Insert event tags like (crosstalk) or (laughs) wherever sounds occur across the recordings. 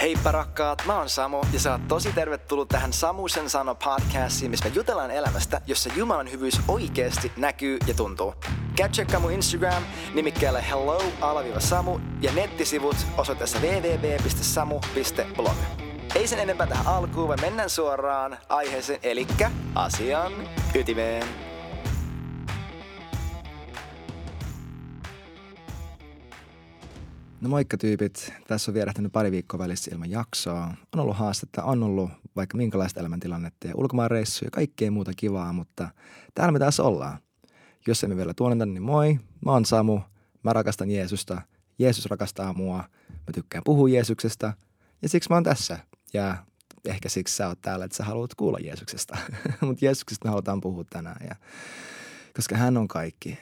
Heippa rakkaat, mä oon Samu ja sä oot tosi tervetullut tähän Samusen sano podcastiin, missä me jutellaan elämästä, jossa Jumalan hyvyys oikeasti näkyy ja tuntuu. Käy tsekkaa mun Instagram nimikkeellä hello-samu ja nettisivut osoitteessa www.samu.blog. Ei sen enempää tähän alkuun, vaan mennään suoraan aiheeseen, eli asian ytimeen. No moikka tyypit, tässä on vierähtänyt pari viikkoa välissä ilman jaksoa. On ollut haastetta, on ollut vaikka minkälaista elämäntilannetta ja ulkomaanreissuja ja kaikkea muuta kivaa, mutta täällä me taas ollaan. Jos emme vielä tuonneta, niin moi, mä oon Samu, mä rakastan Jeesusta, Jeesus rakastaa mua, mä tykkään puhua Jeesuksesta ja siksi mä oon tässä. Ja ehkä siksi sä oot täällä, että sä haluat kuulla Jeesuksesta, (laughs) mutta Jeesuksesta me halutaan puhua tänään. Ja, koska hän on kaikki.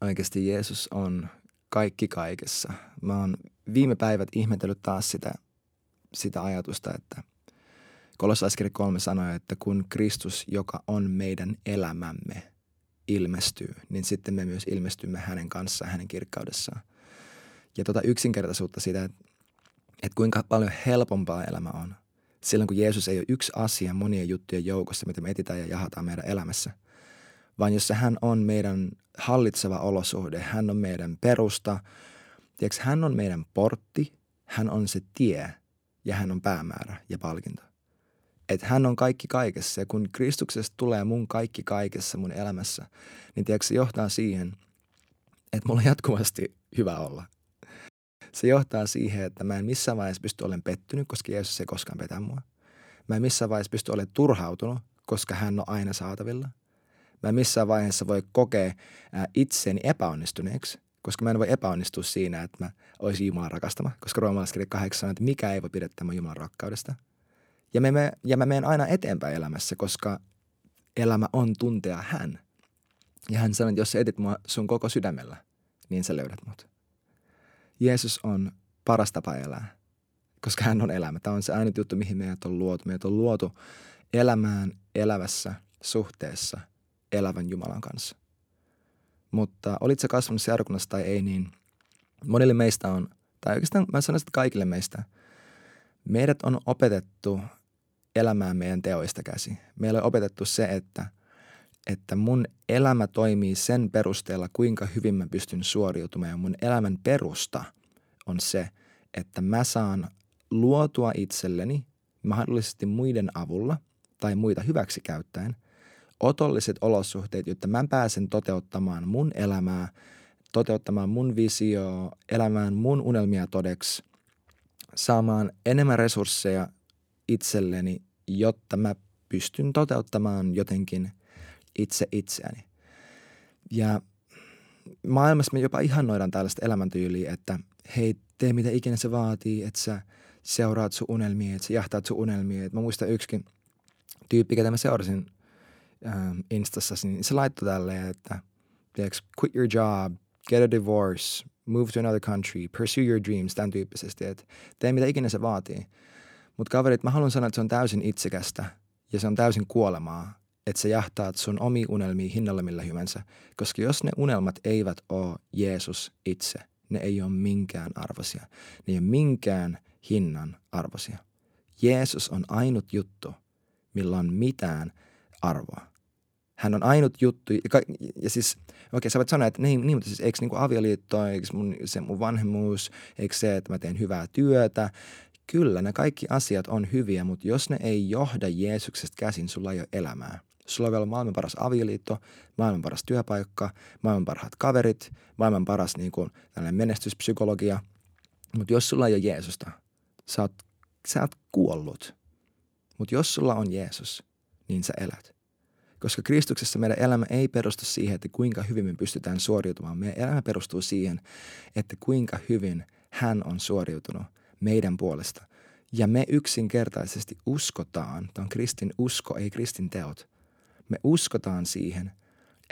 Oikeasti Jeesus on kaikki kaikessa. Mä oon viime päivät ihmetellyt taas sitä, sitä ajatusta, että Kolossaiskirja 3 sanoi, että kun Kristus, joka on meidän elämämme, ilmestyy, niin sitten me myös ilmestymme hänen kanssaan, hänen kirkkaudessaan. Ja tota yksinkertaisuutta siitä, että, että kuinka paljon helpompaa elämä on. Silloin kun Jeesus ei ole yksi asia monien juttujen joukossa, mitä me etitään ja jahataan meidän elämässä – vaan jossa hän on meidän hallitseva olosuhde, hän on meidän perusta. Tiedätkö, hän on meidän portti, hän on se tie ja hän on päämäärä ja palkinto. Että hän on kaikki kaikessa ja kun Kristuksesta tulee mun kaikki kaikessa mun elämässä, niin tiedätkö, se johtaa siihen, että mulla on jatkuvasti hyvä olla. Se johtaa siihen, että mä en missään vaiheessa pysty olemaan pettynyt, koska Jeesus ei koskaan petä mua. Mä en missään vaiheessa pysty olemaan turhautunut, koska hän on aina saatavilla – mä en missään vaiheessa voi kokea itseni epäonnistuneeksi, koska mä en voi epäonnistua siinä, että mä olisin Jumalan rakastama, koska roomalaiskirja kahdeksan että mikä ei voi pidettämään Jumalan rakkaudesta. Ja, me, me, ja mä menen aina eteenpäin elämässä, koska elämä on tuntea hän. Ja hän sanoi, että jos sä etit mua sun koko sydämellä, niin sä löydät mut. Jeesus on paras tapa elää, koska hän on elämä. Tämä on se ainut juttu, mihin meidät on luotu. Meidät on luotu elämään elävässä suhteessa elävän Jumalan kanssa. Mutta olit se kasvanut seurakunnassa tai ei, niin monille meistä on, tai oikeastaan mä sanoisin, että kaikille meistä, meidät on opetettu elämään meidän teoista käsi. Meillä on opetettu se, että, että mun elämä toimii sen perusteella, kuinka hyvin mä pystyn suoriutumaan. Ja mun elämän perusta on se, että mä saan luotua itselleni mahdollisesti muiden avulla tai muita hyväksi käyttäen – otolliset olosuhteet, jotta mä pääsen toteuttamaan mun elämää, toteuttamaan mun visio, elämään mun unelmia todeksi, saamaan enemmän resursseja itselleni, jotta mä pystyn toteuttamaan jotenkin itse itseäni. Ja maailmassa me jopa ihannoidaan tällaista elämäntyyliä, että hei, tee mitä ikinä se vaatii, että sä seuraat sun unelmia, että sä jahtaat sun unelmia. Et mä muistan yksikin tyyppi, ketä mä seurasin – ähm, Instassa, niin se laittoi tälleen, että tiiäks, quit your job, get a divorce, move to another country, pursue your dreams, tämän tyyppisesti, että tee mitä ikinä se vaatii. Mutta kaverit, mä haluan sanoa, että se on täysin itsekästä ja se on täysin kuolemaa, että sä jahtaat sun omi unelmia hinnalla millä hyvänsä, koska jos ne unelmat eivät ole Jeesus itse, ne ei ole minkään arvoisia. Ne ei ole minkään hinnan arvoisia. Jeesus on ainut juttu, millä on mitään arvoa. Hän on ainut juttu, ja, ja siis, okei okay, sä voit sanoa, että niin, niin mutta siis eikö niin kuin avioliitto, eikö mun, se mun vanhemmuus, eikö se, että mä teen hyvää työtä, Kyllä, ne kaikki asiat on hyviä, mutta jos ne ei johda Jeesuksesta käsin, sulla ei ole elämää. Sulla voi olla maailman paras avioliitto, maailman paras työpaikka, maailman parhaat kaverit, maailman paras niin kuin, menestyspsykologia. Mutta jos sulla ei ole Jeesusta, sä oot, sä oot kuollut. Mutta jos sulla on Jeesus, niin sä elät. Koska Kristuksessa meidän elämä ei perustu siihen, että kuinka hyvin me pystytään suoriutumaan. Meidän elämä perustuu siihen, että kuinka hyvin hän on suoriutunut meidän puolesta. Ja me yksinkertaisesti uskotaan, tämä on kristin usko, ei kristin teot. Me uskotaan siihen,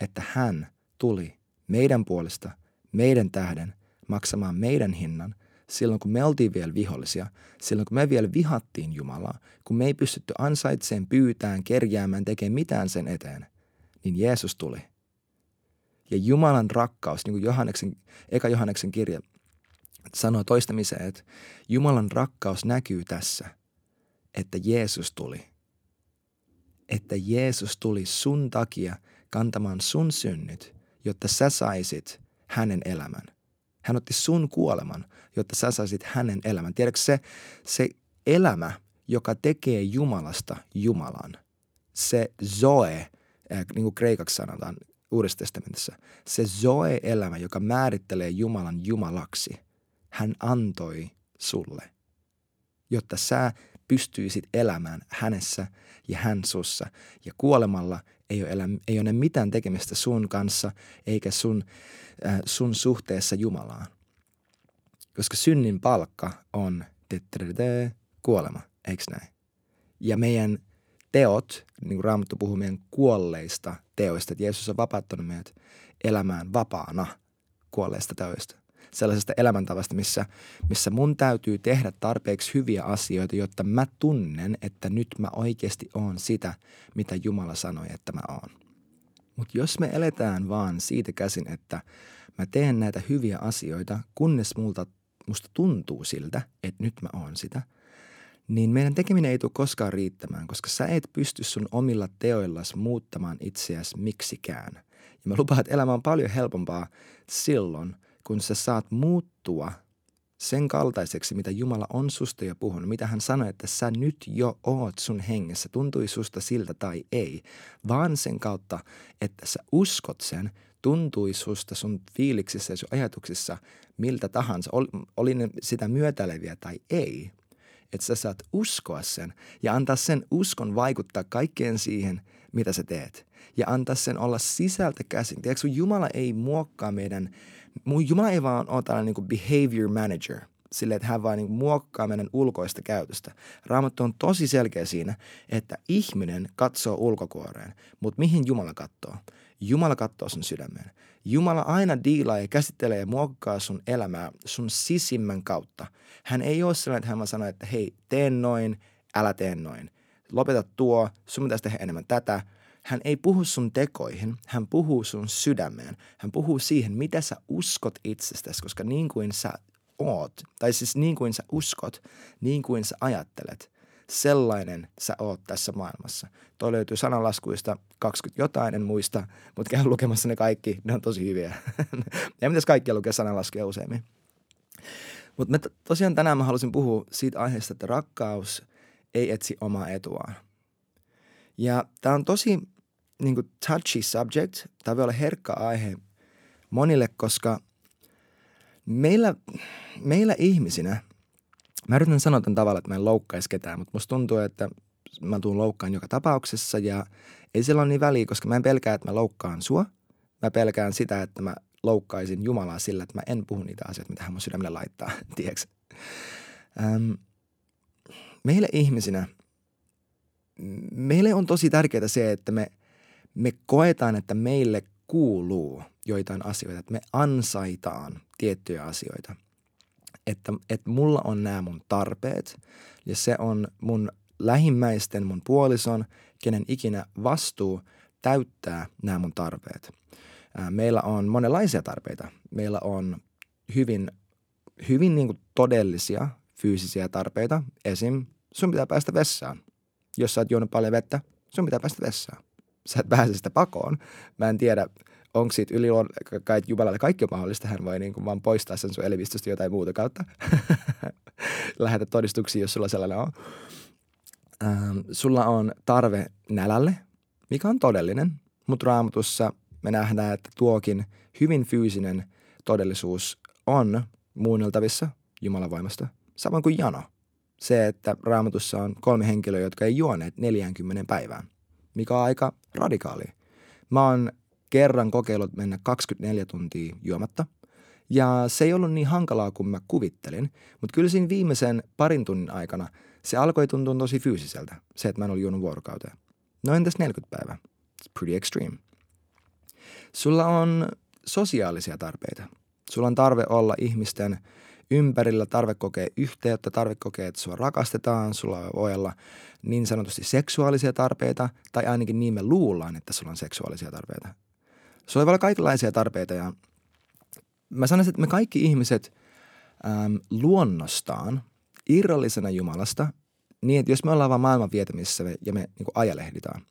että hän tuli meidän puolesta, meidän tähden, maksamaan meidän hinnan – silloin kun me oltiin vielä vihollisia, silloin kun me vielä vihattiin Jumalaa, kun me ei pystytty ansaitseen, pyytään, kerjäämään, tekemään mitään sen eteen, niin Jeesus tuli. Ja Jumalan rakkaus, niin kuin Johanneksen, eka Johanneksen kirja sanoo toistamiseen, että Jumalan rakkaus näkyy tässä, että Jeesus tuli. Että Jeesus tuli sun takia kantamaan sun synnyt, jotta sä saisit hänen elämän. Hän otti sun kuoleman, jotta sä saisit hänen elämän. Tiedätkö se, se elämä, joka tekee Jumalasta Jumalan, se zoe, äh, niin kuin kreikaksi sanotaan Uudessa testamentissa, se zoe-elämä, joka määrittelee Jumalan Jumalaksi, hän antoi sulle, jotta sä pystyisit elämään hänessä ja hän sussa. Ja kuolemalla ei ole, elä, ei ole mitään tekemistä sun kanssa eikä sun, äh, sun suhteessa Jumalaan. Koska synnin palkka on kuolema, eikö näin? Ja meidän teot, niin kuin Raamattu puhuu meidän kuolleista teoista, että Jeesus on vapauttanut meidät elämään vapaana kuolleista teoista. Sellaisesta elämäntavasta, missä, missä mun täytyy tehdä tarpeeksi hyviä asioita, jotta mä tunnen, että nyt mä oikeasti oon sitä, mitä Jumala sanoi, että mä oon. Mutta jos me eletään vaan siitä käsin, että mä teen näitä hyviä asioita, kunnes multa, musta tuntuu siltä, että nyt mä oon sitä – niin meidän tekeminen ei tule koskaan riittämään, koska sä et pysty sun omilla teoillasi muuttamaan itseäsi miksikään. Ja mä lupaan, että elämä on paljon helpompaa silloin, kun sä saat muuttua sen kaltaiseksi, mitä Jumala on susta jo puhunut, mitä hän sanoi, että sä nyt jo oot sun hengessä, tuntui susta siltä tai ei, vaan sen kautta, että sä uskot sen, tuntui susta sun fiiliksissä ja sun ajatuksissa miltä tahansa, oli, oli ne sitä myötäleviä tai ei, että sä saat uskoa sen ja antaa sen uskon vaikuttaa kaikkeen siihen, mitä sä teet. Ja antaa sen olla sisältä käsin. Tiedätkö, Jumala ei muokkaa meidän, Jumala ei vaan ole tällainen niin behavior manager – sille, että hän vaan niin muokkaa meidän ulkoista käytöstä. Raamattu on tosi selkeä siinä, että ihminen katsoo ulkokuoreen, mutta mihin Jumala katsoo? Jumala katsoo sun sydämeen. Jumala aina diilaa ja käsittelee ja muokkaa sun elämää sun sisimmän kautta. Hän ei ole sellainen, että hän vaan sanoo, että hei, tee noin, älä tee noin. Lopeta tuo, sun pitäisi tehdä enemmän tätä. Hän ei puhu sun tekoihin, hän puhuu sun sydämeen. Hän puhuu siihen, mitä sä uskot itsestäsi, koska niin kuin sä oot, tai siis niin kuin sä uskot, niin kuin sä ajattelet – sellainen sä oot tässä maailmassa. Toi löytyy sananlaskuista 20 jotain, en muista, mutta käy lukemassa ne kaikki, ne on tosi hyviä. (laughs) ja mitäs kaikkia lukee sananlaskuja useimmin. Mutta tosiaan tänään mä halusin puhua siitä aiheesta, että rakkaus ei etsi omaa etuaan. Ja tämä on tosi niin kuin touchy subject. Tämä voi olla herkkä aihe monille, koska meillä, meillä ihmisinä – Mä yritän sanoa tämän tavalla, että mä en loukkaisi ketään, mutta musta tuntuu, että mä tuun loukkaan joka tapauksessa ja ei sillä ole niin väliä, koska mä en pelkää, että mä loukkaan sua. Mä pelkään sitä, että mä loukkaisin Jumalaa sillä, että mä en puhu niitä asioita, mitä hän mun sydämelle laittaa, (laughs) tiedätkö? Ähm, meille ihmisinä, meille on tosi tärkeää se, että me, me koetaan, että meille kuuluu joitain asioita, että me ansaitaan tiettyjä asioita – että, että mulla on nämä mun tarpeet ja se on mun lähimmäisten, mun puolison, kenen ikinä vastuu täyttää nämä mun tarpeet. Meillä on monenlaisia tarpeita. Meillä on hyvin, hyvin niin kuin todellisia fyysisiä tarpeita. Esim. sun pitää päästä vessaan. Jos sä oot juonut paljon vettä, sun pitää päästä vessaan. Sä et pääse sitä pakoon. Mä en tiedä, onko siitä kai Jumalalle kaikki on mahdollista, hän voi niin kuin vaan poistaa sen sun elimistöstä jotain muuta kautta. (laughs) Lähetä todistuksia, jos sulla sellainen on. Ähm, sulla on tarve nälälle, mikä on todellinen, mutta raamatussa me nähdään, että tuokin hyvin fyysinen todellisuus on muunneltavissa Jumalan voimasta, samoin kuin jano. Se, että raamatussa on kolme henkilöä, jotka ei juoneet 40 päivään, mikä on aika radikaali. Mä oon kerran kokeillut mennä 24 tuntia juomatta. Ja se ei ollut niin hankalaa kuin mä kuvittelin, mutta kyllä siinä viimeisen parin tunnin aikana se alkoi tuntua tosi fyysiseltä, se, että mä en ollut juonut vuorokauteen. No entäs 40 päivää? It's pretty extreme. Sulla on sosiaalisia tarpeita. Sulla on tarve olla ihmisten ympärillä, tarve kokea yhteyttä, tarve kokea, että sua rakastetaan, sulla voi olla niin sanotusti seksuaalisia tarpeita, tai ainakin niin me luullaan, että sulla on seksuaalisia tarpeita. Sulla voi olla kaikenlaisia tarpeita ja mä sanoisin, että me kaikki ihmiset äm, luonnostaan irrallisena Jumalasta niin, että jos me ollaan vaan maailman vietämisessä ja me niin ajalehditaan,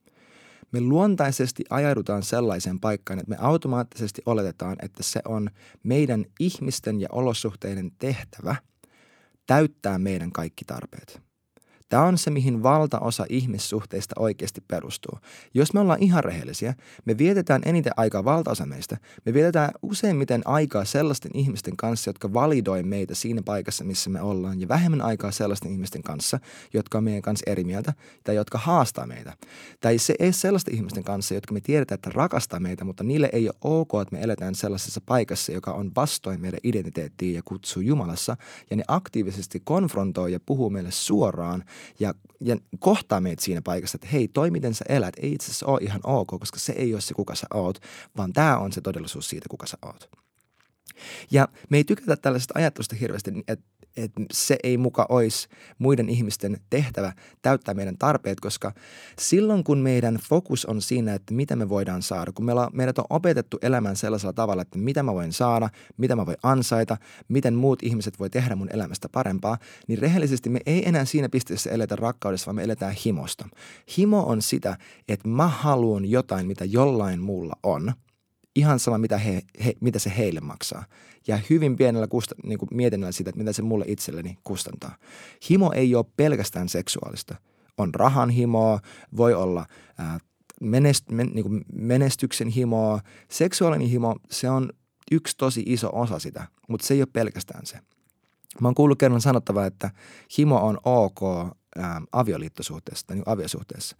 me luontaisesti ajaudutaan sellaiseen paikkaan, että me automaattisesti oletetaan, että se on meidän ihmisten ja olosuhteiden tehtävä täyttää meidän kaikki tarpeet – Tämä on se, mihin valtaosa ihmissuhteista oikeasti perustuu. Jos me ollaan ihan rehellisiä, me vietetään eniten aikaa valtaosa meistä. Me vietetään useimmiten aikaa sellaisten ihmisten kanssa, jotka validoi meitä siinä paikassa, missä me ollaan, ja vähemmän aikaa sellaisten ihmisten kanssa, jotka on meidän kanssa eri mieltä tai jotka haastaa meitä. Tai se ei sellaisten ihmisten kanssa, jotka me tiedetään, että rakastaa meitä, mutta niille ei ole ok, että me eletään sellaisessa paikassa, joka on vastoin meidän identiteettiä ja kutsuu Jumalassa, ja ne aktiivisesti konfrontoi ja puhuu meille suoraan ja, ja kohtaa meitä siinä paikassa, että hei, toi miten sä elät ei itse asiassa ole ihan ok, koska se ei ole se kuka sä oot, vaan tämä on se todellisuus siitä kuka sä oot. Ja me ei tykätä tällaisesta ajattelusta hirveästi, että että se ei muka olisi muiden ihmisten tehtävä täyttää meidän tarpeet, koska silloin kun meidän fokus on siinä, että mitä me voidaan saada, kun meillä, meidät on opetettu elämään sellaisella tavalla, että mitä mä voin saada, mitä mä voin ansaita, miten muut ihmiset voi tehdä mun elämästä parempaa, niin rehellisesti me ei enää siinä pisteessä eletä rakkaudessa, vaan me eletään himosta. Himo on sitä, että mä haluan jotain, mitä jollain muulla on – ihan sama, mitä, he, he, mitä se heille maksaa. Ja hyvin pienellä kusta, niin kuin mietinnällä sitä, että mitä se mulle itselleni kustantaa. Himo ei ole pelkästään seksuaalista. On rahan himoa, voi olla ää, menest, men, niin kuin menestyksen himoa. Seksuaalinen himo, se on yksi tosi iso osa sitä, mutta se ei ole pelkästään se. Mä oon kuullut kerran sanottava, että himo on ok ää, avioliittosuhteessa tai niin aviosuhteessa.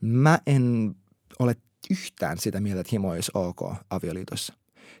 Mä en ole yhtään sitä mieltä, että himo olisi ok avioliitossa.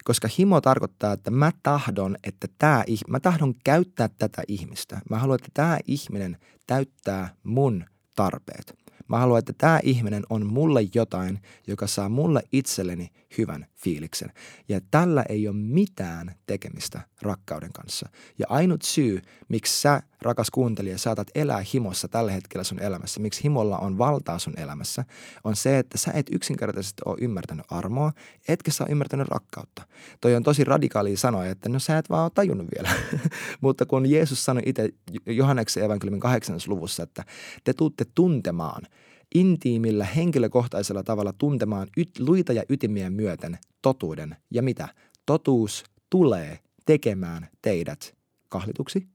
Koska himo tarkoittaa, että mä tahdon, että tämä, mä tahdon käyttää tätä ihmistä. Mä haluan, että tämä ihminen täyttää mun tarpeet. Mä haluan, että tämä ihminen on mulle jotain, joka saa mulle itselleni hyvän fiiliksen. Ja tällä ei ole mitään tekemistä rakkauden kanssa. Ja ainut syy, miksi sä, rakas kuuntelija, saatat elää himossa tällä hetkellä sun elämässä, miksi himolla on valtaa sun elämässä, on se, että sä et yksinkertaisesti ole ymmärtänyt armoa, etkä sä ole ymmärtänyt rakkautta. Toi on tosi radikaali sanoa, että no sä et vaan ole tajunnut vielä. (laughs) Mutta kun Jeesus sanoi itse Johanneksen evankeliumin 8. luvussa, että te tuutte tuntemaan – intiimillä, henkilökohtaisella tavalla tuntemaan yt, luita ja ytimiä myöten totuuden. Ja mitä? Totuus tulee tekemään teidät kahlituksi?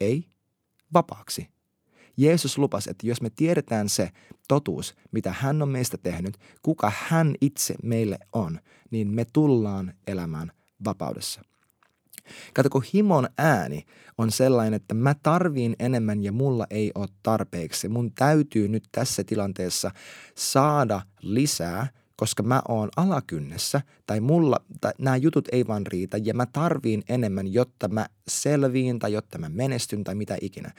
Ei, vapaaksi. Jeesus lupasi, että jos me tiedetään se totuus, mitä hän on meistä tehnyt, kuka hän itse meille on, niin me tullaan elämään vapaudessa. Kato, kun himon ääni on sellainen, että mä tarviin enemmän ja mulla ei ole tarpeeksi. Mun täytyy nyt tässä tilanteessa saada lisää, koska mä oon alakynnessä tai mulla tai nämä jutut ei vaan riitä ja mä tarviin enemmän, jotta mä selviin tai jotta mä menestyn tai mitä ikinä.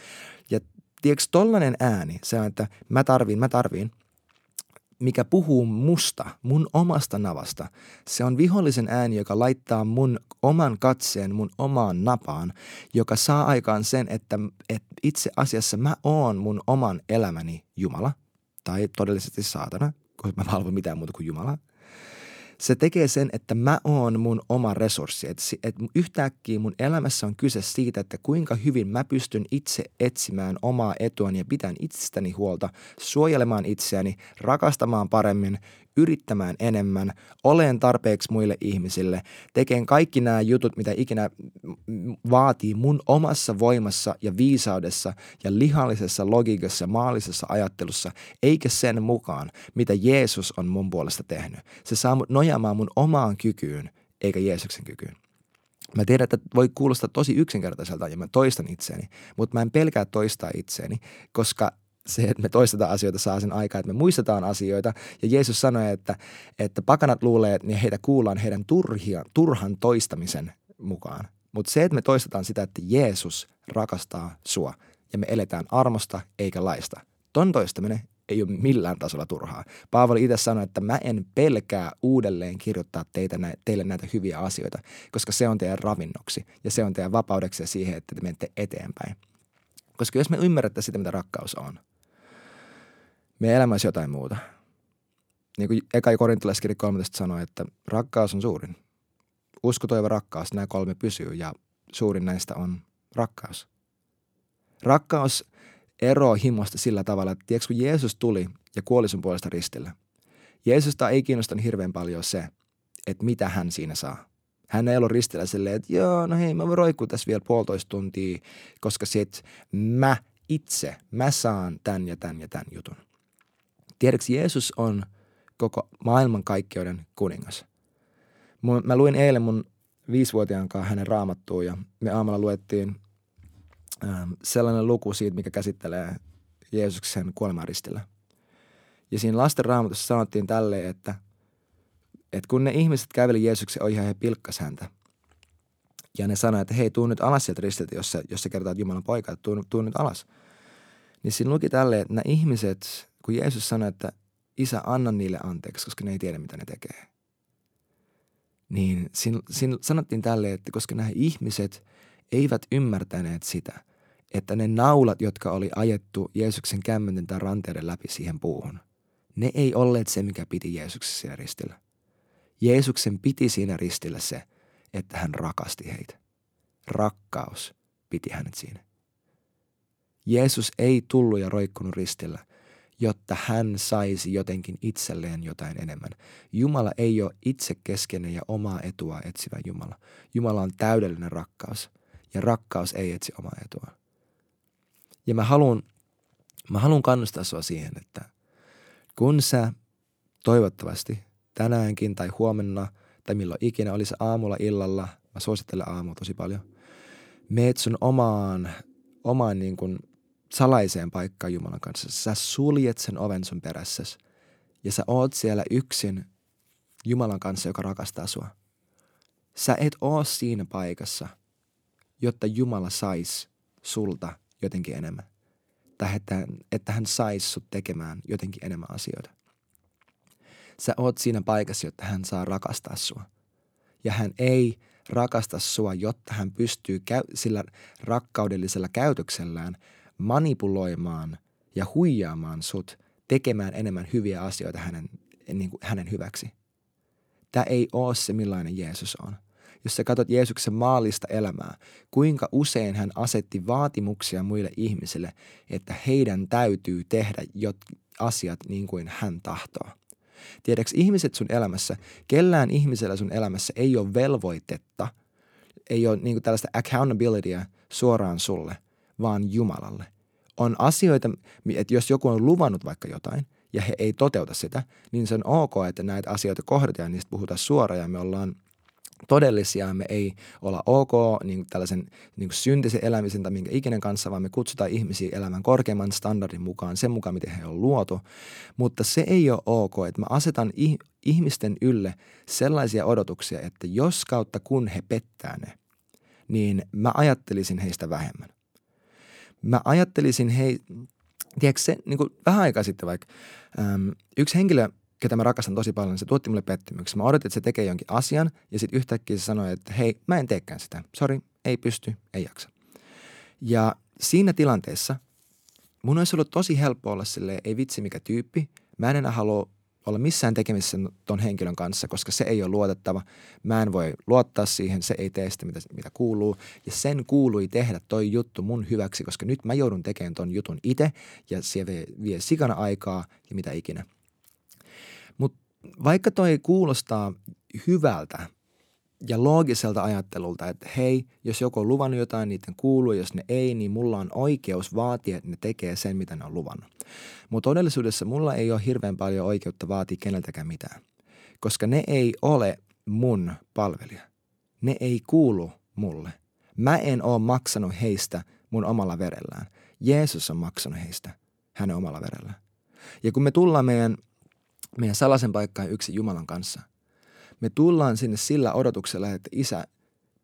Ja tiedätkö, tollainen ääni, se on, että mä tarviin, mä tarviin, mikä puhuu musta, mun omasta navasta. Se on vihollisen ääni, joka laittaa mun oman katseen mun omaan napaan, joka saa aikaan sen, että, että itse asiassa mä oon mun oman elämäni Jumala, tai todellisesti saatana, koska mä valvon mitään muuta kuin Jumala – se tekee sen, että mä oon mun oma resurssi. Että et yhtäkkiä mun elämässä on kyse siitä, että kuinka hyvin mä pystyn itse etsimään omaa etuani ja pitämään itsestäni huolta, suojelemaan itseäni, rakastamaan paremmin, yrittämään enemmän, oleen tarpeeksi muille ihmisille, tekemään kaikki nämä jutut, mitä ikinä vaatii mun omassa voimassa ja viisaudessa ja lihallisessa logiikassa, maallisessa ajattelussa, eikä sen mukaan, mitä Jeesus on mun puolesta tehnyt. Se saa mut nojaamaan mun omaan kykyyn, eikä Jeesuksen kykyyn. Mä tiedän, että voi kuulostaa tosi yksinkertaiselta ja mä toistan itseäni, mutta mä en pelkää toistaa itseäni, koska se, että me toistetaan asioita, saa sen aikaa, että me muistetaan asioita. Ja Jeesus sanoi, että, että pakanat luulee, että heitä kuullaan heidän turhia, turhan toistamisen mukaan. Mutta se, että me toistetaan sitä, että Jeesus rakastaa sua ja me eletään armosta eikä laista. Ton toistaminen ei ole millään tasolla turhaa. Paavali itse sanoi, että mä en pelkää uudelleen kirjoittaa teitä, teille näitä hyviä asioita, koska se on teidän ravinnoksi ja se on teidän vapaudeksi siihen, että te menette eteenpäin. Koska jos me ymmärrätte sitä, mitä rakkaus on – meidän elämä olisi jotain muuta. Niin kuin eka korintalaiskirja 13 sanoi, että rakkaus on suurin. Usko, toivo, rakkaus, nämä kolme pysyy ja suurin näistä on rakkaus. Rakkaus eroaa himosta sillä tavalla, että tiedätkö, kun Jeesus tuli ja kuoli sun puolesta ristillä, Jeesusta ei kiinnostanut hirveän paljon se, että mitä hän siinä saa. Hän ei ollut ristillä silleen, että joo, no hei, mä voin roikkua tässä vielä puolitoista tuntia, koska sit mä itse, mä saan tämän ja tämän ja tämän jutun. Tiedätkö, Jeesus on koko maailman kaikkeuden kuningas. Mä luin eilen mun viisivuotiaan kanssa hänen raamattuun ja me aamulla luettiin ähm, sellainen luku siitä, mikä käsittelee Jeesuksen kuolemaristillä. Ja siinä lasten raamatussa sanottiin tälleen, että, että kun ne ihmiset käveli Jeesuksen ohi, he pilkkas häntä. Ja ne sanoivat, että hei, tuu nyt alas sieltä ristiltä, jos sä, jos sä että Jumalan poika, että tuu, tuu nyt alas. Niin siinä luki tälleen, että nämä ihmiset, kun Jeesus sanoi, että isä, anna niille anteeksi, koska ne ei tiedä, mitä ne tekee. Niin siinä, siinä sanottiin tälleen, että koska nämä ihmiset eivät ymmärtäneet sitä, että ne naulat, jotka oli ajettu Jeesuksen kämmenten tai ranteiden läpi siihen puuhun, ne ei olleet se, mikä piti Jeesuksessa siinä ristillä. Jeesuksen piti siinä ristillä se, että hän rakasti heitä. Rakkaus piti hänet siinä. Jeesus ei tullut ja roikkunut ristillä, jotta hän saisi jotenkin itselleen jotain enemmän. Jumala ei ole itsekeskeinen ja omaa etua etsivä Jumala. Jumala on täydellinen rakkaus ja rakkaus ei etsi omaa etua. Ja mä haluan, mä haluan kannustaa sua siihen, että kun sä toivottavasti tänäänkin tai huomenna tai milloin ikinä olisi aamulla illalla, mä suosittelen aamua tosi paljon, meet sun omaan, omaan niin kuin salaiseen paikkaan Jumalan kanssa. Sä suljet sen oven sun perässäsi ja sä oot siellä yksin Jumalan kanssa, joka rakastaa sua. Sä et oo siinä paikassa, jotta Jumala sais sulta jotenkin enemmän. Tai että, että hän sais sut tekemään jotenkin enemmän asioita. Sä oot siinä paikassa, jotta hän saa rakastaa sua. Ja hän ei rakasta sua, jotta hän pystyy käy- sillä rakkaudellisella käytöksellään – manipuloimaan ja huijaamaan sut tekemään enemmän hyviä asioita hänen, niin kuin hänen hyväksi. Tämä ei ole se, millainen Jeesus on. Jos sä katsot Jeesuksen maallista elämää, kuinka usein hän asetti vaatimuksia muille ihmisille, että heidän täytyy tehdä jot asiat niin kuin hän tahtoo. Tiedätkö, ihmiset sun elämässä, kellään ihmisellä sun elämässä ei ole velvoitetta, ei ole niin kuin tällaista accountabilityä suoraan sulle – vaan Jumalalle. On asioita, että jos joku on luvannut vaikka jotain ja he ei toteuta sitä, niin se on ok, että näitä asioita kohdataan ja niistä puhutaan suoraan ja me ollaan todellisia, me ei olla ok niin tällaisen niin kuin syntisen elämisen tai minkä ikinen kanssa, vaan me kutsutaan ihmisiä elämään korkeamman standardin mukaan, sen mukaan, miten he on luotu. Mutta se ei ole ok, että mä asetan ihmisten ylle sellaisia odotuksia, että jos kautta kun he pettää ne, niin mä ajattelisin heistä vähemmän mä ajattelisin, hei, tiedätkö se, niin kuin vähän aikaa sitten vaikka, äm, yksi henkilö, ketä mä rakastan tosi paljon, se tuotti mulle pettymyksen. Mä odotin, että se tekee jonkin asian ja sitten yhtäkkiä se sanoi, että hei, mä en teekään sitä. Sori, ei pysty, ei jaksa. Ja siinä tilanteessa mun olisi ollut tosi helppo olla silleen, ei vitsi mikä tyyppi, mä en enää halua olla missään tekemisissä ton henkilön kanssa, koska se ei ole luotettava. Mä en voi luottaa siihen, se ei tee sitä, mitä, mitä kuuluu. Ja sen kuului tehdä toi juttu mun hyväksi, koska nyt mä joudun tekemään ton jutun itse ja se vie, vie sikana aikaa ja mitä ikinä. Mutta vaikka toi kuulostaa hyvältä ja loogiselta ajattelulta, että hei, jos joku on luvannut jotain, niiden kuuluu, jos ne ei, niin mulla on oikeus vaatia, että ne tekee sen, mitä ne on luvannut. Mutta todellisuudessa mulla ei ole hirveän paljon oikeutta vaatia keneltäkään mitään, koska ne ei ole mun palvelija. Ne ei kuulu mulle. Mä en ole maksanut heistä mun omalla verellään. Jeesus on maksanut heistä hänen omalla verellään. Ja kun me tullaan meidän, meidän salaisen paikkaan yksi Jumalan kanssa, me tullaan sinne sillä odotuksella, että isä,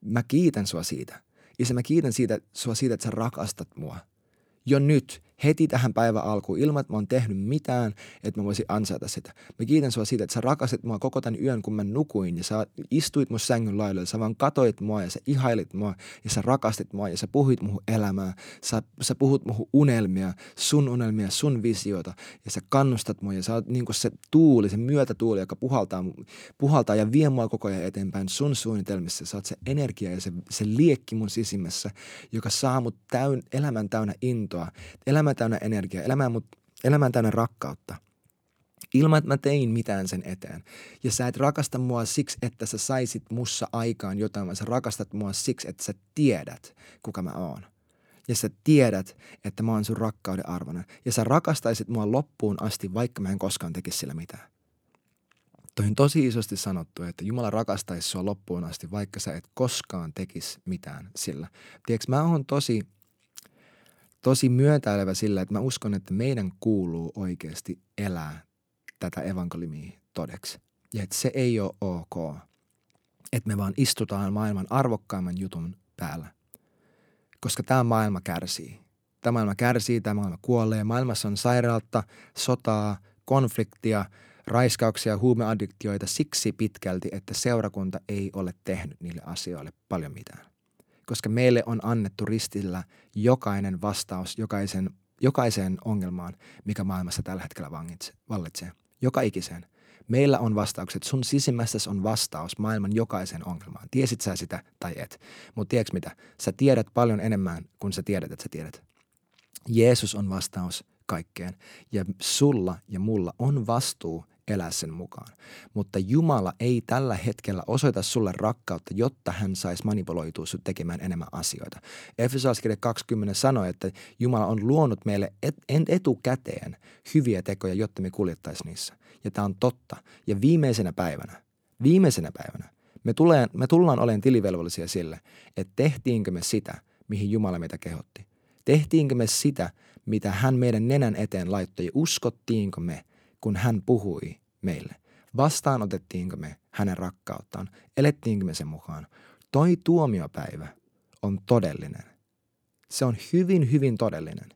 mä kiitän sua siitä. Isä, mä kiitän siitä, sua siitä, että sä rakastat mua. Jo nyt heti tähän päivän alkuun ilman, että mä oon tehnyt mitään, että mä voisin ansaita sitä. Mä kiitän sua siitä, että sä rakastit mua koko tämän yön, kun mä nukuin ja sä istuit mun sängyn laidoilla. Sä vaan katoit mua ja sä ihailit mua ja sä rakastit mua ja sä puhuit muhun elämää. Sä, sä puhut muhun unelmia, sun unelmia, sun visioita ja sä kannustat mua ja sä oot niin se tuuli, se myötätuuli, joka puhaltaa, puhaltaa ja vie mua koko ajan eteenpäin sun suunnitelmissa. Sä oot se energia ja se, se liekki mun sisimmässä, joka saa mut täyn, elämän täynnä intoa, elämän täynnä energiaa, elämän, mut, elämän täynnä rakkautta ilman, että mä tein mitään sen eteen. Ja sä et rakasta mua siksi, että sä saisit mussa aikaan jotain, vaan sä rakastat mua siksi, että sä tiedät, kuka mä oon. Ja sä tiedät, että mä oon sun rakkauden arvoinen. Ja sä rakastaisit mua loppuun asti, vaikka mä en koskaan tekisi sillä mitään. Toi on tosi isosti sanottu, että Jumala rakastaisi sua loppuun asti, vaikka sä et koskaan tekisi mitään sillä. Tiedätkö, mä oon tosi, tosi myötäilevä sillä, että mä uskon, että meidän kuuluu oikeasti elää tätä evankeliumia todeksi. Ja että se ei ole ok, että me vaan istutaan maailman arvokkaimman jutun päällä. Koska tämä maailma kärsii. Tämä maailma kärsii, tämä maailma kuolee. Maailmassa on sairautta, sotaa, konfliktia – raiskauksia huumeaddiktioita siksi pitkälti, että seurakunta ei ole tehnyt niille asioille paljon mitään. Koska meille on annettu ristillä jokainen vastaus jokaisen, jokaiseen ongelmaan, mikä maailmassa tällä hetkellä vallitsee. Joka ikiseen. Meillä on vastaukset. Sun sisimmässäsi on vastaus maailman jokaiseen ongelmaan. Tiesit sä sitä tai et. Mutta tiedätkö mitä? Sä tiedät paljon enemmän kuin sä tiedät, että sä tiedät. Jeesus on vastaus kaikkeen. Ja sulla ja mulla on vastuu elää sen mukaan. Mutta Jumala ei tällä hetkellä osoita sulle rakkautta, jotta hän saisi manipuloitua tekemään enemmän asioita. Efesolaiskirja 20 sanoi, että Jumala on luonut meille et, etukäteen hyviä tekoja, jotta me kuljettaisiin niissä. Ja tämä on totta. Ja viimeisenä päivänä, viimeisenä päivänä, me, tulee, me tullaan olemaan tilivelvollisia sille, että tehtiinkö me sitä, mihin Jumala meitä kehotti. Tehtiinkö me sitä, mitä hän meidän nenän eteen laittoi ja uskottiinko me – kun hän puhui meille? Vastaanotettiinko me hänen rakkauttaan? Elettiinkö me sen mukaan? Toi tuomiopäivä on todellinen. Se on hyvin, hyvin todellinen.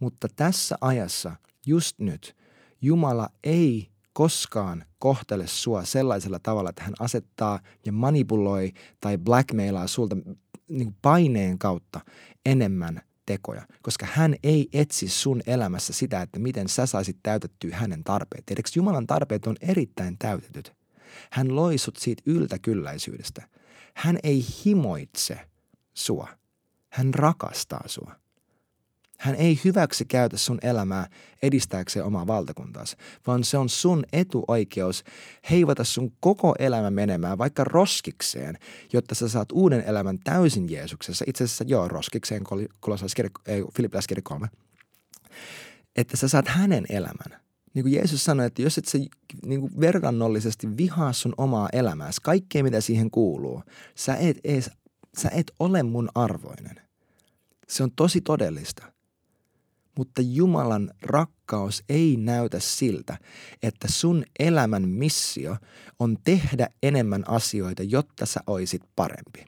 Mutta tässä ajassa, just nyt, Jumala ei koskaan kohtele sua sellaisella tavalla, että hän asettaa ja manipuloi tai blackmailaa sulta niin paineen kautta enemmän tekoja, koska hän ei etsi sun elämässä sitä, että miten sä saisit täytettyä hänen tarpeet. Tiedätkö, Jumalan tarpeet on erittäin täytetyt. Hän loi sut siitä yltäkylläisyydestä. Hän ei himoitse sua. Hän rakastaa sua. Hän ei hyväksi käytä sun elämää edistääkseen omaa valtakuntaansa, vaan se on sun etuoikeus heivata sun koko elämä menemään vaikka roskikseen, jotta sä saat uuden elämän täysin Jeesuksessa. Itse asiassa joo, roskikseen, Filippiläiskirja 3. Että sä saat hänen elämän. Niin kuin Jeesus sanoi, että jos et sä niin kuin verrannollisesti vihaa sun omaa elämääsi, kaikkea mitä siihen kuuluu, sä et, ees, sä et ole mun arvoinen. Se on tosi todellista mutta Jumalan rakkaus ei näytä siltä, että sun elämän missio on tehdä enemmän asioita, jotta sä oisit parempi.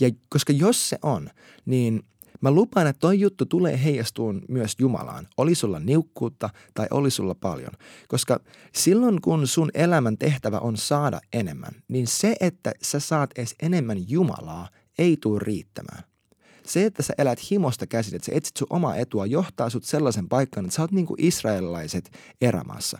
Ja koska jos se on, niin mä lupaan, että toi juttu tulee heijastuun myös Jumalaan. Oli sulla niukkuutta tai oli sulla paljon. Koska silloin kun sun elämän tehtävä on saada enemmän, niin se, että sä saat edes enemmän Jumalaa, ei tule riittämään. Se, että sä elät himosta käsin, että sä etsit sun omaa etua, johtaa sut sellaisen paikkaan, että sä oot niin kuin israelilaiset erämaassa.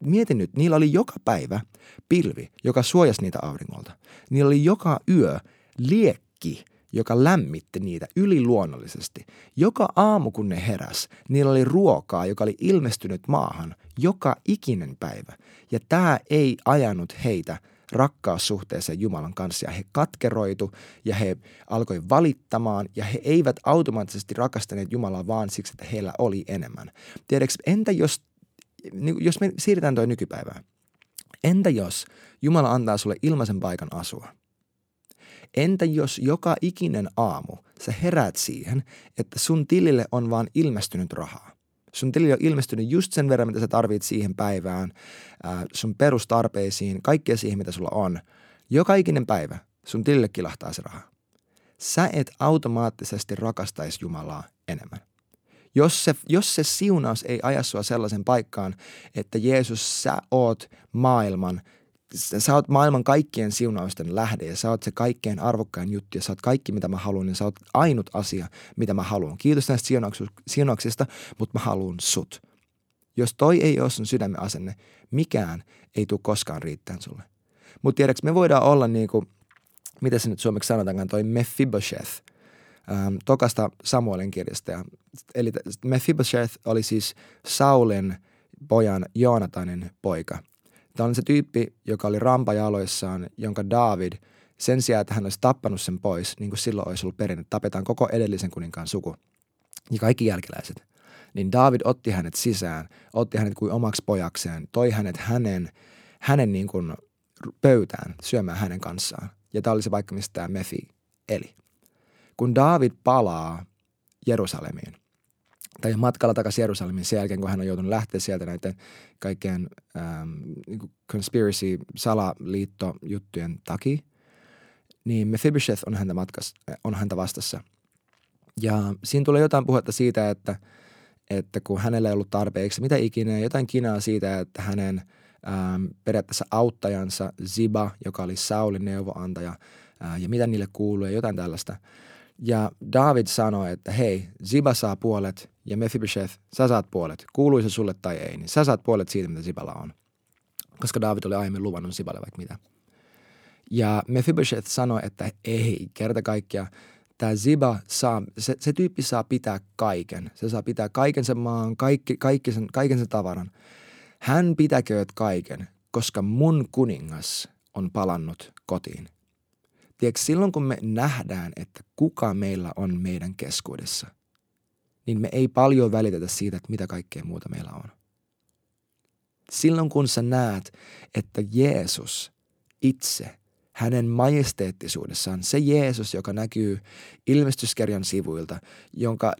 Mieti nyt, niillä oli joka päivä pilvi, joka suojasi niitä auringolta. Niillä oli joka yö liekki, joka lämmitti niitä yliluonnollisesti. Joka aamu, kun ne heräs, niillä oli ruokaa, joka oli ilmestynyt maahan joka ikinen päivä. Ja tämä ei ajanut heitä rakkaussuhteeseen Jumalan kanssa ja he katkeroitu ja he alkoi valittamaan ja he eivät automaattisesti rakastaneet Jumalaa vaan siksi, että heillä oli enemmän. Tiedätkö, entä jos, niin jos me siirretään toi nykypäivään, entä jos Jumala antaa sulle ilmaisen paikan asua? Entä jos joka ikinen aamu sä heräät siihen, että sun tilille on vaan ilmestynyt rahaa? Sun tili on ilmestynyt just sen verran, mitä sä tarvit siihen päivään, ää, sun perustarpeisiin, kaikkea siihen, mitä sulla on. Joka ikinen päivä sun tilille kilahtaa se raha. Sä et automaattisesti rakastaisi Jumalaa enemmän. Jos se, jos se siunaus ei aja sua sellaisen paikkaan, että Jeesus, sä oot maailman, sä oot maailman kaikkien siunausten lähde ja sä oot se kaikkein arvokkain juttu ja sä oot kaikki mitä mä haluan ja sä oot ainut asia mitä mä haluan. Kiitos näistä siunauksista, mutta mä haluan sut. Jos toi ei ole sun sydämen asenne, mikään ei tule koskaan riittämään sulle. Mutta tiedätkö, me voidaan olla niin kuin, mitä se nyt suomeksi sanotaankaan, toi Mephibosheth, ähm, tokasta Samuelin kirjasta. Ja, eli Mephibosheth oli siis Saulin pojan Joonatanin poika. Tämä on se tyyppi, joka oli rampajaloissaan, jonka David, sen sijaan, että hän olisi tappanut sen pois, niin kuin silloin olisi ollut perinne, tapetaan koko edellisen kuninkaan suku ja kaikki jälkeläiset. Niin David otti hänet sisään, otti hänet kuin omaksi pojakseen, toi hänet hänen, hänen niin kuin pöytään syömään hänen kanssaan. Ja tämä oli se paikka, mistä tämä Mefi eli. Kun David palaa Jerusalemiin, tai matkalla takaisin Jerusalemiin sen jälkeen, kun hän on joutunut lähteä sieltä näiden kaikkien ähm, niin conspiracy, salaliittojuttujen takia, niin Mephibosheth on häntä, matkas, on häntä vastassa. Ja siinä tulee jotain puhetta siitä, että, että kun hänellä ei ollut tarpeeksi, mitä ikinä, jotain kinaa siitä, että hänen – ähm, periaatteessa auttajansa Ziba, joka oli Saulin neuvoantaja, äh, ja mitä niille kuuluu ja jotain tällaista. Ja David sanoi, että hei, Ziba saa puolet ja Mephibosheth, sä saat puolet. Kuului se sulle tai ei, niin sä saat puolet siitä, mitä Ziballa on. Koska David oli aiemmin luvannut Ziballe vaikka mitä. Ja Mephibosheth sanoi, että ei, kerta kaikkia, tämä Ziba saa, se, se tyyppi saa pitää kaiken. Se saa pitää kaiken sen maan, kaikki, kaikki sen, kaiken sen tavaran. Hän pitäkööt kaiken, koska mun kuningas on palannut kotiin. Tiedätkö, silloin kun me nähdään, että kuka meillä on meidän keskuudessa, niin me ei paljon välitetä siitä, että mitä kaikkea muuta meillä on. Silloin kun sä näet, että Jeesus itse, hänen majesteettisuudessaan, se Jeesus, joka näkyy ilmestyskirjan sivuilta, jonka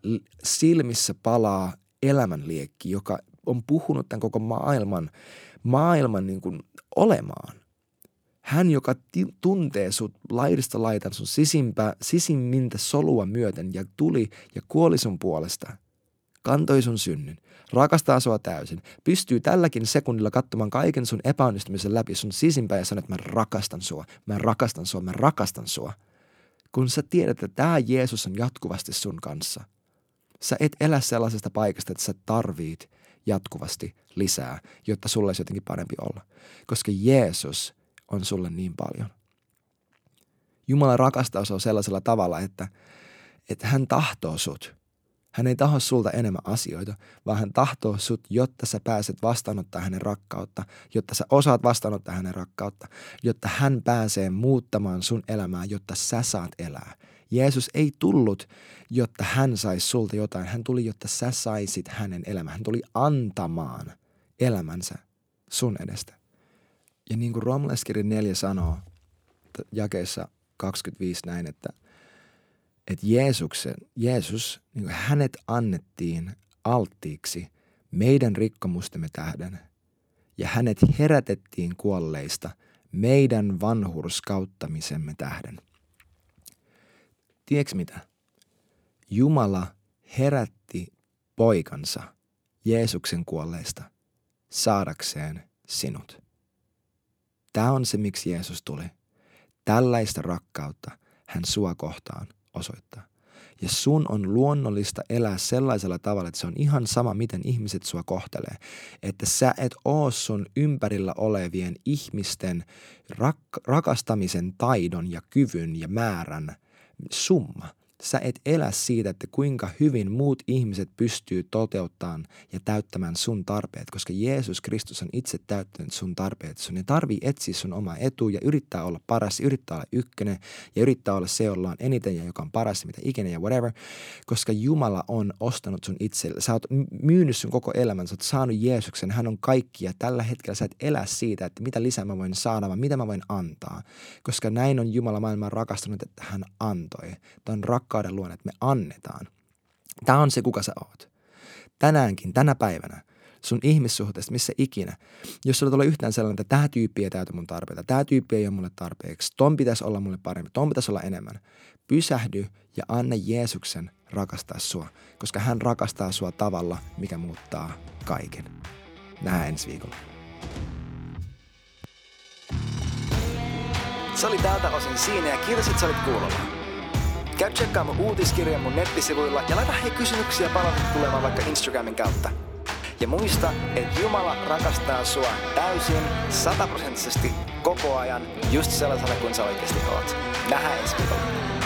silmissä palaa elämänliekki, joka on puhunut tämän koko maailman, maailman niin kuin olemaan. Hän, joka ti- tuntee sut laidasta laitan sun sisimpää, sisimmintä solua myöten ja tuli ja kuoli sun puolesta, kantoi sun synnyn, rakastaa sua täysin, pystyy tälläkin sekunnilla katsomaan kaiken sun epäonnistumisen läpi sun sisimpää ja sanoo, että mä rakastan sua, mä rakastan sua, mä rakastan sua. Kun sä tiedät, että tämä Jeesus on jatkuvasti sun kanssa. Sä et elä sellaisesta paikasta, että sä tarvit jatkuvasti lisää, jotta sulle olisi jotenkin parempi olla. Koska Jeesus on sulle niin paljon. Jumala rakastaa sinua sellaisella tavalla, että, että hän tahtoo sut. Hän ei taho sulta enemmän asioita, vaan hän tahtoo sut, jotta sä pääset vastaanottaa hänen rakkautta, jotta sä osaat vastaanottaa hänen rakkautta, jotta hän pääsee muuttamaan sun elämää, jotta sä saat elää. Jeesus ei tullut, jotta hän saisi sulta jotain. Hän tuli, jotta sä saisit hänen elämään. Hän tuli antamaan elämänsä sun edestä. Ja niin kuin Romleskirja 4 sanoo jakeessa 25 näin, että, että Jeesuksen, Jeesus, niin kuin hänet annettiin alttiiksi meidän rikkomustemme tähden ja hänet herätettiin kuolleista meidän vanhurskauttamisemme tähden. Tiedätkö mitä? Jumala herätti poikansa Jeesuksen kuolleista saadakseen sinut. Tämä on se, miksi Jeesus tuli. Tällaista rakkautta hän sua kohtaan osoittaa. Ja sun on luonnollista elää sellaisella tavalla, että se on ihan sama, miten ihmiset sua kohtelee. Että sä et oo sun ympärillä olevien ihmisten rak- rakastamisen taidon ja kyvyn ja määrän – summa. Sä et elä siitä, että kuinka hyvin muut ihmiset pystyy toteuttamaan ja täyttämään sun tarpeet, koska Jeesus Kristus on itse täyttänyt sun tarpeet. Sun ei tarvii etsiä sun oma etu ja yrittää olla paras, yrittää olla ykkönen ja yrittää olla se, jolla on eniten ja joka on paras, mitä ikinä ja whatever, koska Jumala on ostanut sun itselle. Sä oot myynyt sun koko elämän, sä oot saanut Jeesuksen, hän on kaikki ja tällä hetkellä sä et elä siitä, että mitä lisää mä voin saada, vaan mitä mä voin antaa, koska näin on Jumala maailman rakastanut, että hän antoi. Tämä on rak- rakkauden luonne, että me annetaan. Tämä on se, kuka sä oot. Tänäänkin, tänä päivänä, sun ihmissuhteesta, missä ikinä, jos sulla tulee yhtään sellainen, että tämä tyyppi ei täytä mun tarpeita, tämä tyyppi ei ole mulle tarpeeksi, ton pitäisi olla mulle parempi, ton pitäisi olla enemmän. Pysähdy ja anna Jeesuksen rakastaa sua, koska hän rakastaa sua tavalla, mikä muuttaa kaiken. Nähdään ensi viikolla. Se oli tältä osin siinä ja kiitos, että sä olit kuulolla. Käy tsekkaa mun uutiskirjan mun nettisivuilla ja laita hei kysymyksiä palautetta tulemaan vaikka Instagramin kautta. Ja muista, että Jumala rakastaa sua täysin, sataprosenttisesti, koko ajan, just sellaisena kuin sä oikeasti oot. Nähdään ensi viikolla.